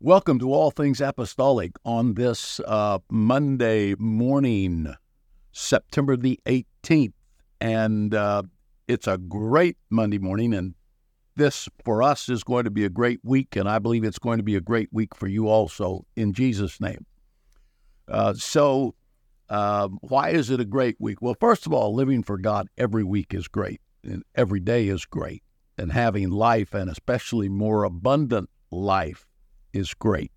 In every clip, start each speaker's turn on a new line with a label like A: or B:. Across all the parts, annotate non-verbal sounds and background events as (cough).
A: Welcome to All Things Apostolic on this uh, Monday morning, September the 18th. And uh, it's a great Monday morning. And this, for us, is going to be a great week. And I believe it's going to be a great week for you also, in Jesus' name. Uh, so, um, why is it a great week? Well, first of all, living for God every week is great, and every day is great. And having life, and especially more abundant life, is great.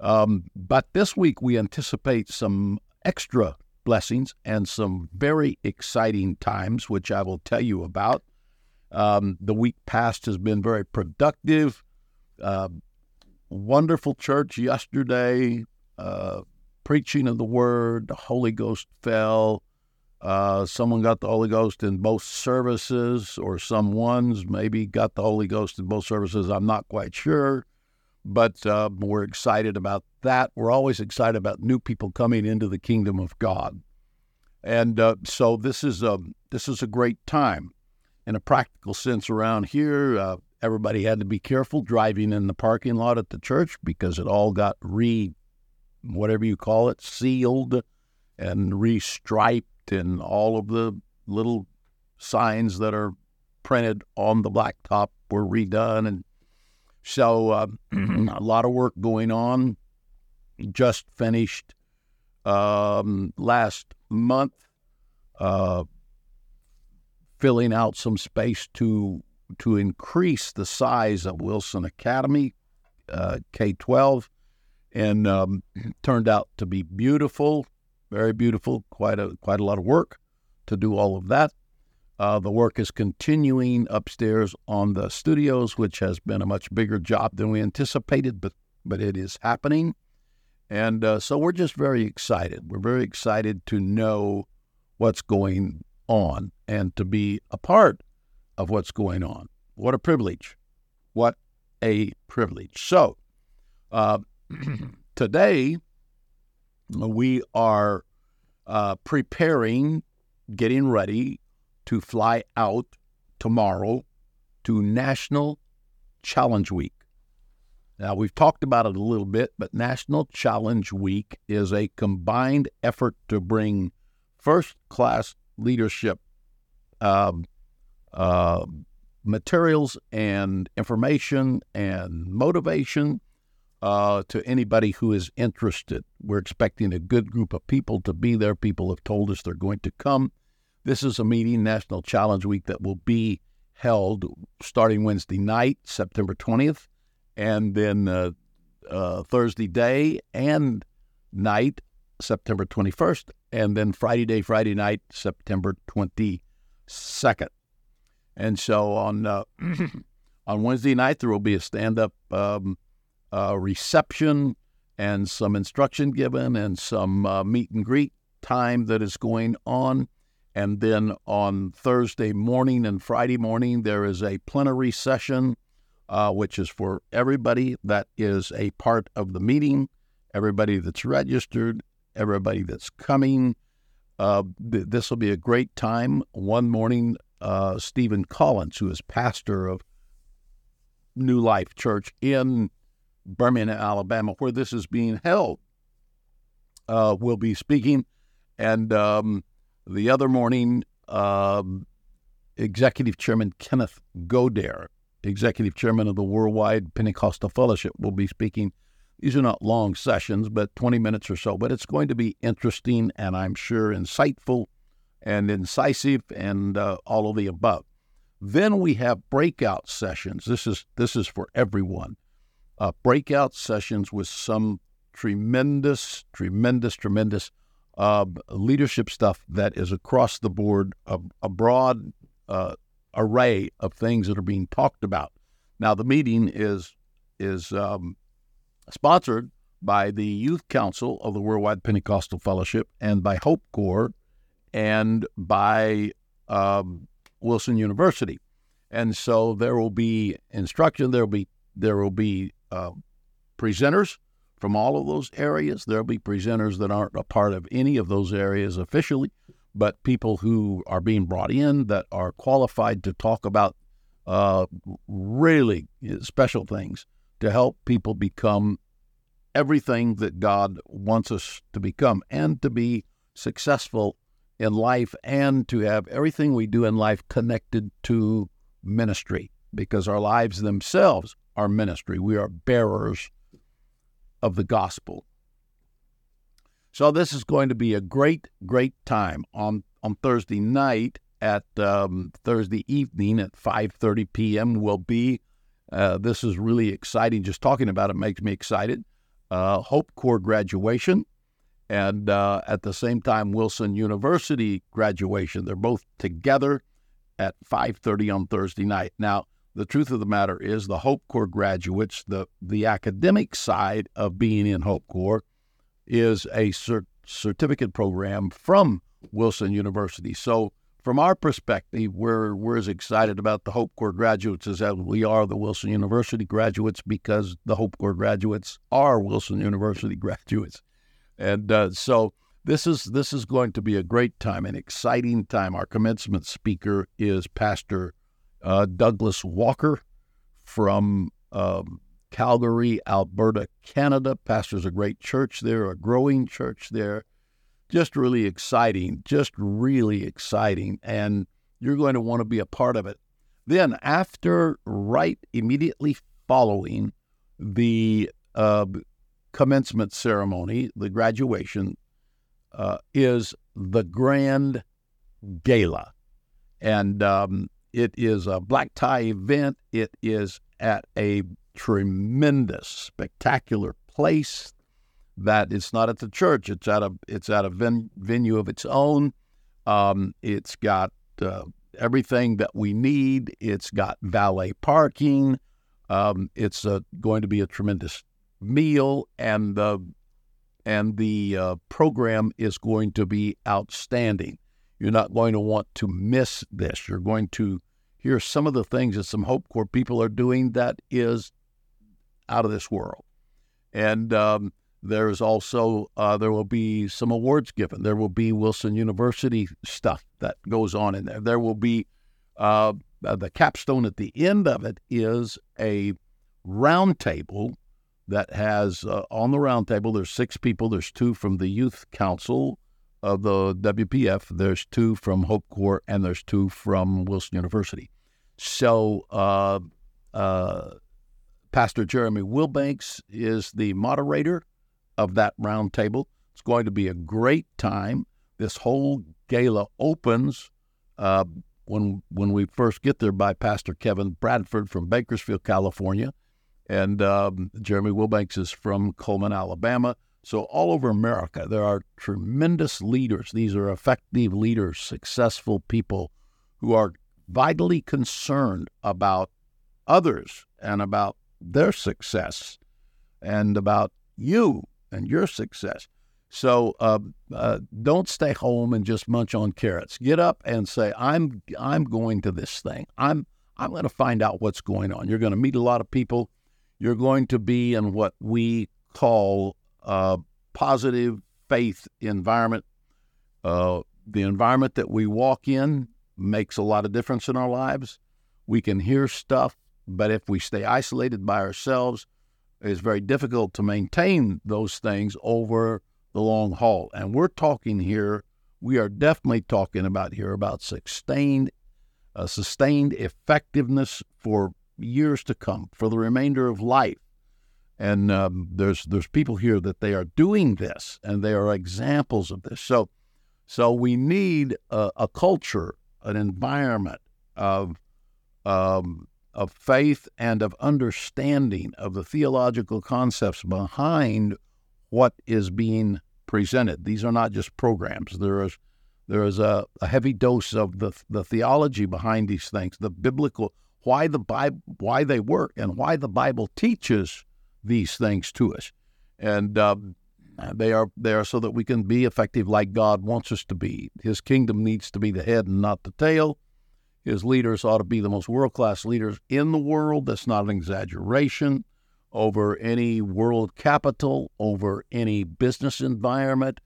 A: Um, but this week we anticipate some extra blessings and some very exciting times, which I will tell you about. Um, the week past has been very productive. Uh, wonderful church yesterday, uh, preaching of the word. The Holy Ghost fell. Uh, someone got the Holy Ghost in both services, or some ones maybe got the Holy Ghost in both services. I'm not quite sure but uh, we're excited about that. We're always excited about new people coming into the kingdom of God, and uh, so this is a this is a great time. In a practical sense, around here, uh, everybody had to be careful driving in the parking lot at the church because it all got re, whatever you call it, sealed and restriped, and all of the little signs that are printed on the blacktop were redone and so uh, (clears throat) a lot of work going on. Just finished um, last month uh, filling out some space to to increase the size of Wilson Academy uh, K twelve, and um, (clears throat) turned out to be beautiful, very beautiful. Quite a quite a lot of work to do all of that. Uh, the work is continuing upstairs on the studios, which has been a much bigger job than we anticipated, but but it is happening, and uh, so we're just very excited. We're very excited to know what's going on and to be a part of what's going on. What a privilege! What a privilege! So uh, (clears throat) today we are uh, preparing, getting ready to fly out tomorrow to National Challenge Week. Now, we've talked about it a little bit, but National Challenge Week is a combined effort to bring first class leadership um, uh, materials and information and motivation uh, to anybody who is interested. We're expecting a good group of people to be there. People have told us they're going to come. This is a meeting, National Challenge Week, that will be held starting Wednesday night, September 20th, and then uh, uh, Thursday day and night, September 21st, and then Friday day, Friday night, September 22nd. And so on uh, (clears throat) on Wednesday night, there will be a stand up um, uh, reception and some instruction given and some uh, meet and greet time that is going on. And then on Thursday morning and Friday morning, there is a plenary session, uh, which is for everybody that is a part of the meeting, everybody that's registered, everybody that's coming. Uh, th- this will be a great time. One morning, uh, Stephen Collins, who is pastor of New Life Church in Birmingham, Alabama, where this is being held, uh, will be speaking. And um, the other morning, um, Executive Chairman Kenneth Godare, Executive Chairman of the Worldwide Pentecostal Fellowship, will be speaking. These are not long sessions, but 20 minutes or so. But it's going to be interesting and I'm sure insightful and incisive and uh, all of the above. Then we have breakout sessions. This is this is for everyone. Uh, breakout sessions with some tremendous, tremendous, tremendous leadership stuff that is across the board, a, a broad uh, array of things that are being talked about. Now, the meeting is is um, sponsored by the Youth Council of the Worldwide Pentecostal Fellowship and by Hope Corps and by um, Wilson University. And so there will be instruction. There will be there will be uh, presenters from all of those areas. There'll be presenters that aren't a part of any of those areas officially, but people who are being brought in that are qualified to talk about uh, really special things to help people become everything that God wants us to become and to be successful in life and to have everything we do in life connected to ministry because our lives themselves are ministry. We are bearers of the gospel. So this is going to be a great, great time on on Thursday night at um, Thursday evening at 5:30 p.m. will be. Uh, this is really exciting. Just talking about it makes me excited. Uh, Hope Corps graduation, and uh, at the same time Wilson University graduation. They're both together at 5:30 on Thursday night. Now, the truth of the matter is, the Hope Corps graduates, the the academic side of being in Hope Corps, is a cert- certificate program from Wilson University. So, from our perspective, we're we're as excited about the Hope Corps graduates as we are the Wilson University graduates because the Hope Corps graduates are Wilson University (laughs) graduates, and uh, so this is this is going to be a great time, an exciting time. Our commencement speaker is Pastor uh, Douglas Walker from um, Calgary, Alberta, Canada. Pastors a great church there, a growing church there. Just really exciting, just really exciting. And you're going to want to be a part of it. Then, after, right immediately following the uh, commencement ceremony, the graduation, uh, is the Grand Gala. And um, it is a black tie event. It is at a tremendous, spectacular place that it's not at the church. It's at a it's at a ven, venue of its own. Um, it's got uh, everything that we need. It's got valet parking. Um, it's going to be a tremendous meal, and the and the uh, program is going to be outstanding. You're not going to want to miss this. You're going to hear some of the things that some Hope Corps people are doing that is out of this world. And um, there's also uh, there will be some awards given. There will be Wilson University stuff that goes on in there. There will be uh, the capstone at the end of it is a roundtable that has uh, on the roundtable. There's six people. There's two from the youth council of the WPF. There's two from Hope Corps, and there's two from Wilson University. So uh, uh, Pastor Jeremy Wilbanks is the moderator of that roundtable. It's going to be a great time. This whole gala opens uh, when when we first get there by Pastor Kevin Bradford from Bakersfield, California, and um, Jeremy Wilbanks is from Cullman, Alabama. So all over America, there are tremendous leaders. These are effective leaders, successful people who are vitally concerned about others and about their success and about you and your success. So uh, uh, don't stay home and just munch on carrots. Get up and say, "I'm I'm going to this thing. I'm I'm going to find out what's going on." You're going to meet a lot of people. You're going to be in what we call positive faith environment. Uh, the environment that we walk in makes a lot of difference in our lives. We can hear stuff, but if we stay isolated by ourselves, it's very difficult to maintain those things over the long haul. And we're talking here, we are definitely talking about here about sustained, uh, sustained effectiveness for years to come, for the remainder of life. And um, there's there's people here that they are doing this, and they are examples of this. So, so we need a, a culture an environment of um, of faith and of understanding of the theological concepts behind what is being presented. These are not just programs. There is there is a, a heavy dose of the the theology behind these things, the biblical why the Bible why they work and why the Bible teaches these things to us, and um, they are there so that we can be effective like God wants us to be. His kingdom needs to be the head and not the tail. His leaders ought to be the most world class leaders in the world. That's not an exaggeration. Over any world capital, over any business environment,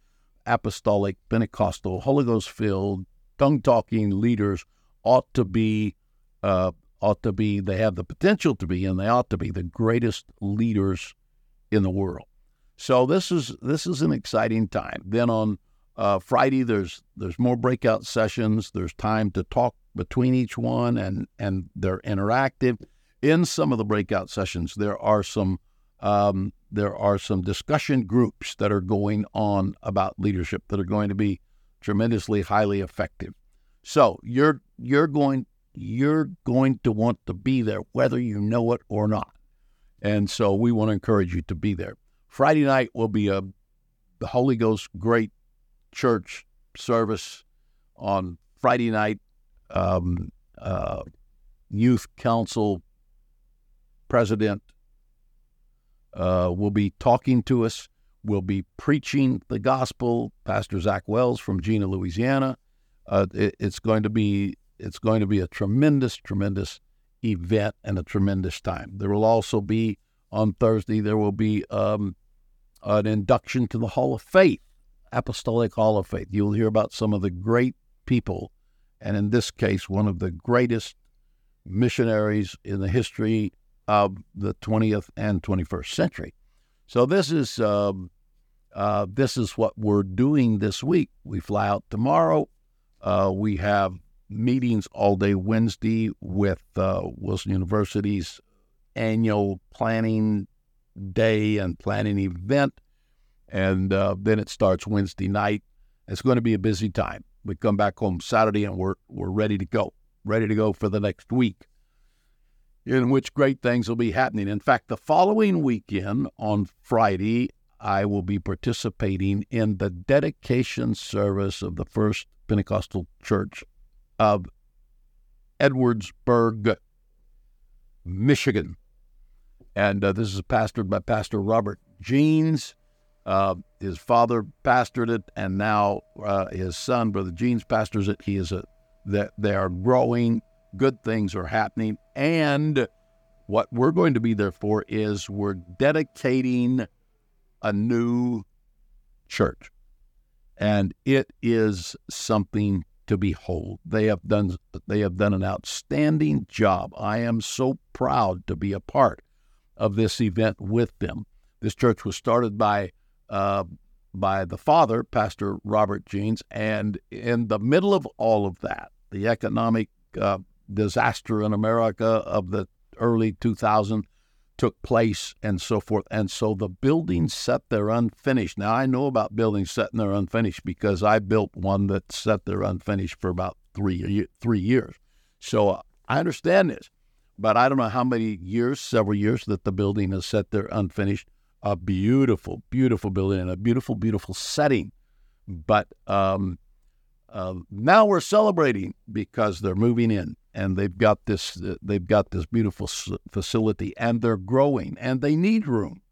A: apostolic, Pentecostal, Holy Ghost filled, tongue talking leaders ought to be uh, ought to be, they have the potential to be, and they ought to be the greatest leaders in the world. So this is this is an exciting time. Then on uh, Friday, there's there's more breakout sessions. There's time to talk between each one, and and they're interactive. In some of the breakout sessions, there are some um, there are some discussion groups that are going on about leadership that are going to be tremendously highly effective. So you're you're going you're going to want to be there whether you know it or not. And so we want to encourage you to be there. Friday night will be a the Holy Ghost great church service on Friday night. Um, uh, youth council president uh, will be talking to us. We'll be preaching the gospel. Pastor Zach Wells from Jena, Louisiana. Uh, it, it's going to be it's going to be a tremendous, tremendous event and a tremendous time. There will also be on Thursday. There will be um, an induction to the Hall of Faith, Apostolic Hall of Faith. You'll hear about some of the great people, and in this case, one of the greatest missionaries in the history of the 20th and 21st century. So this is um, uh, this is what we're doing this week. We fly out tomorrow. Uh, we have meetings all day Wednesday with uh, Wilson University's annual planning day and planning event, and uh, then it starts Wednesday night. It's going to be a busy time. We come back home Saturday and we're we're ready to go, ready to go for the next week in which great things will be happening. In fact, the following weekend on Friday, I will be participating in the dedication service of the First Pentecostal Church of Edwardsburg, Michigan. And uh, this is pastored by Pastor Robert Jeans. Uh, his father pastored it, and now uh, his son, Brother Jeans, pastors it. He is a that they are growing good things are happening. And what we're going to be there for is we're dedicating a new church. And it is something to behold. They have done they have done an outstanding job. I am so proud to be a part of this event with them. This church was started by uh, by the father, Pastor Robert Jeans, and in the middle of all of that, the economic uh, disaster in America of the early 2000s took place and so forth. And so the buildings sat there unfinished. Now, I know about buildings sitting there unfinished because I built one that sat there unfinished for about three, three years. So uh, I understand this, but I don't know how many years, several years, that the building has sat there unfinished. A beautiful, beautiful building and a beautiful, beautiful setting. But um, uh, now we're celebrating because they're moving in and they've got this they've got this beautiful facility and they're growing and they need room.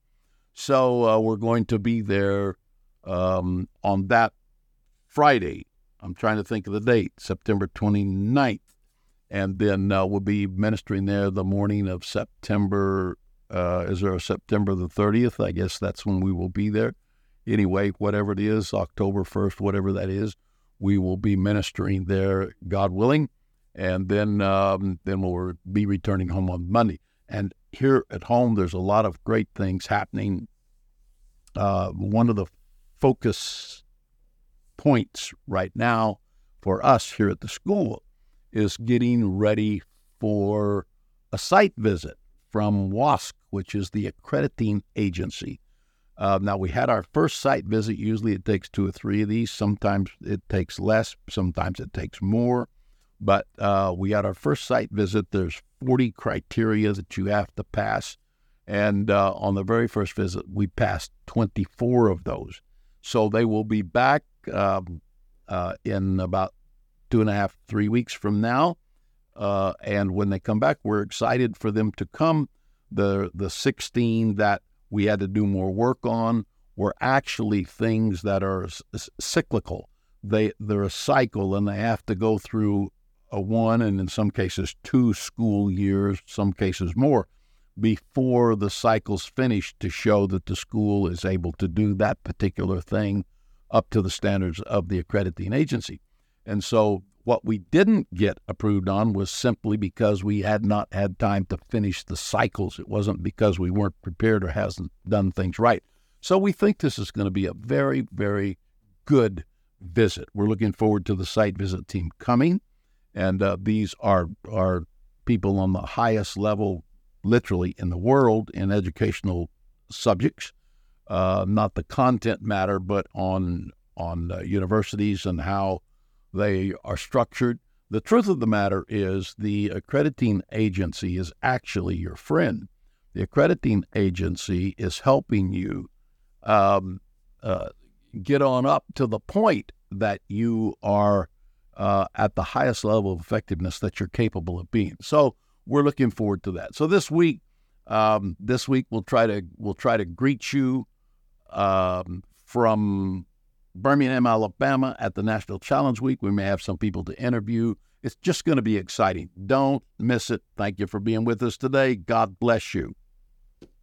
A: So uh, we're going to be there um, on that Friday. I'm trying to think of the date, September 29th. And then uh, we'll be ministering there the morning of September. Uh, is there a September the 30th? I guess that's when we will be there. Anyway, whatever it is, October 1st, whatever that is we will be ministering there, God willing, and then um, then we'll be returning home on Monday. And here at home, there's a lot of great things happening. Uh, one of the focus points right now for us here at the school is getting ready for a site visit from WASC, which is the accrediting agency uh, now, we had our first site visit. Usually it takes two or three of these. Sometimes it takes less, sometimes it takes more. But uh, we had our first site visit. There's 40 criteria that you have to pass. And uh, on the very first visit, we passed 24 of those. So they will be back um, uh, in about two and a half, three weeks from now. Uh, and when they come back, we're excited for them to come. The the 16 that we had to do more work on were actually things that are cyclical. They they're a cycle, and they have to go through a one and in some cases two school years, some cases more, before the cycle's finished to show that the school is able to do that particular thing up to the standards of the accrediting agency. And so What we didn't get approved on was simply because we had not had time to finish the cycles. It wasn't because we weren't prepared or hasn't done things right. So we think this is going to be a very, very good visit. We're looking forward to the site visit team coming, and uh, these are are people on the highest level, literally in the world, in educational subjects. Uh, not the content matter, but on on uh, universities and how they are structured. The truth of the matter is the accrediting agency is actually your friend. The accrediting agency is helping you um, uh, get on up to the point that you are uh, at the highest level of effectiveness that you're capable of being. So we're looking forward to that. So this week, um, this week we'll try to we'll try to greet you um, from Birmingham, Alabama at the National Challenge Week. We may have some people to interview. It's just going to be exciting. Don't miss it. Thank you for being with us today. God bless you.